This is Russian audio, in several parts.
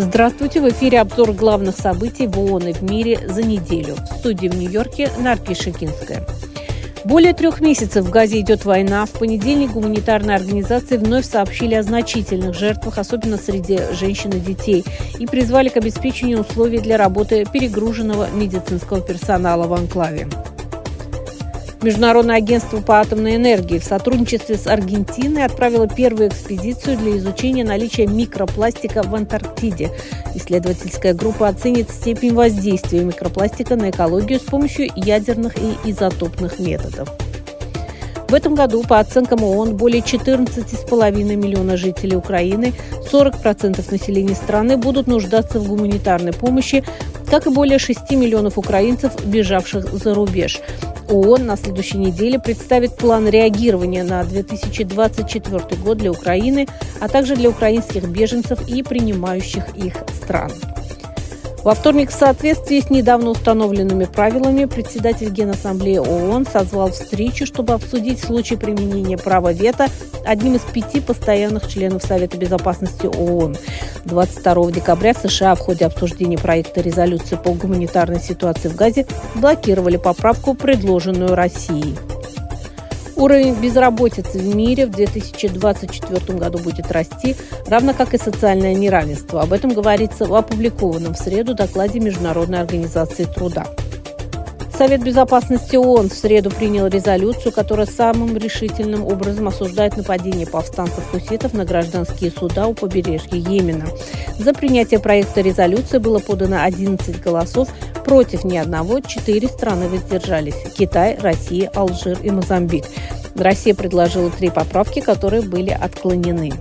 Здравствуйте! В эфире обзор главных событий в ООН и в мире за неделю. В студии в Нью-Йорке Нарки Шикинская. Более трех месяцев в Газе идет война. В понедельник гуманитарные организации вновь сообщили о значительных жертвах, особенно среди женщин и детей, и призвали к обеспечению условий для работы перегруженного медицинского персонала в анклаве. Международное агентство по атомной энергии в сотрудничестве с Аргентиной отправило первую экспедицию для изучения наличия микропластика в Антарктиде. Исследовательская группа оценит степень воздействия микропластика на экологию с помощью ядерных и изотопных методов. В этом году, по оценкам ООН, более 14,5 миллиона жителей Украины, 40% населения страны будут нуждаться в гуманитарной помощи, как и более 6 миллионов украинцев, бежавших за рубеж. ООН на следующей неделе представит план реагирования на 2024 год для Украины, а также для украинских беженцев и принимающих их стран. Во вторник в соответствии с недавно установленными правилами председатель Генассамблеи ООН созвал встречу, чтобы обсудить случай применения права вето одним из пяти постоянных членов Совета безопасности ООН. 22 декабря США в ходе обсуждения проекта резолюции по гуманитарной ситуации в Газе блокировали поправку, предложенную Россией. Уровень безработицы в мире в 2024 году будет расти, равно как и социальное неравенство. Об этом говорится в опубликованном в среду докладе Международной организации труда. Совет безопасности ООН в среду принял резолюцию, которая самым решительным образом осуждает нападение повстанцев-хуситов на гражданские суда у побережья Йемена. За принятие проекта резолюции было подано 11 голосов, против ни одного четыре страны воздержались – Китай, Россия, Алжир и Мозамбик. Россия предложила три поправки, которые были отклонены.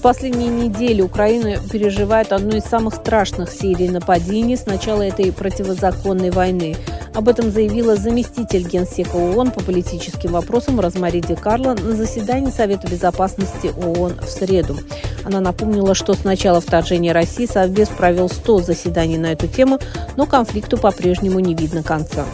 В последние недели Украина переживает одну из самых страшных серий нападений с начала этой противозаконной войны. Об этом заявила заместитель Генсека ООН по политическим вопросам Розмари Ди Карло на заседании Совета безопасности ООН в среду. Она напомнила, что с начала вторжения России Совбез провел 100 заседаний на эту тему, но конфликту по-прежнему не видно конца.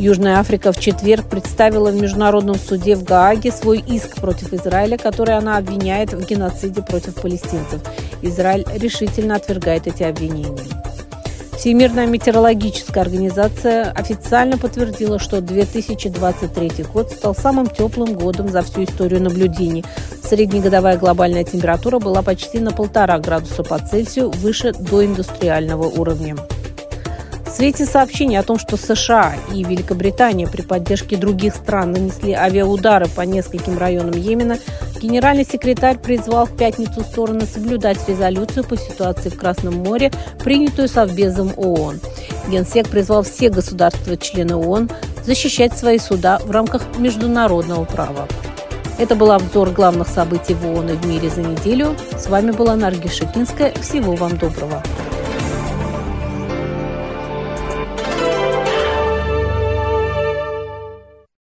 Южная Африка в четверг представила в Международном суде в Гааге свой иск против Израиля, который она обвиняет в геноциде против палестинцев. Израиль решительно отвергает эти обвинения. Всемирная метеорологическая организация официально подтвердила, что 2023 год стал самым теплым годом за всю историю наблюдений. Среднегодовая глобальная температура была почти на полтора градуса по Цельсию выше доиндустриального уровня. В свете сообщений о том, что США и Великобритания при поддержке других стран нанесли авиаудары по нескольким районам Йемена, генеральный секретарь призвал в пятницу стороны соблюдать резолюцию по ситуации в Красном море, принятую Совбезом ООН. Генсек призвал все государства-члены ООН защищать свои суда в рамках международного права. Это был обзор главных событий в ООН и в мире за неделю. С вами была Нарги Шикинская. Всего вам доброго.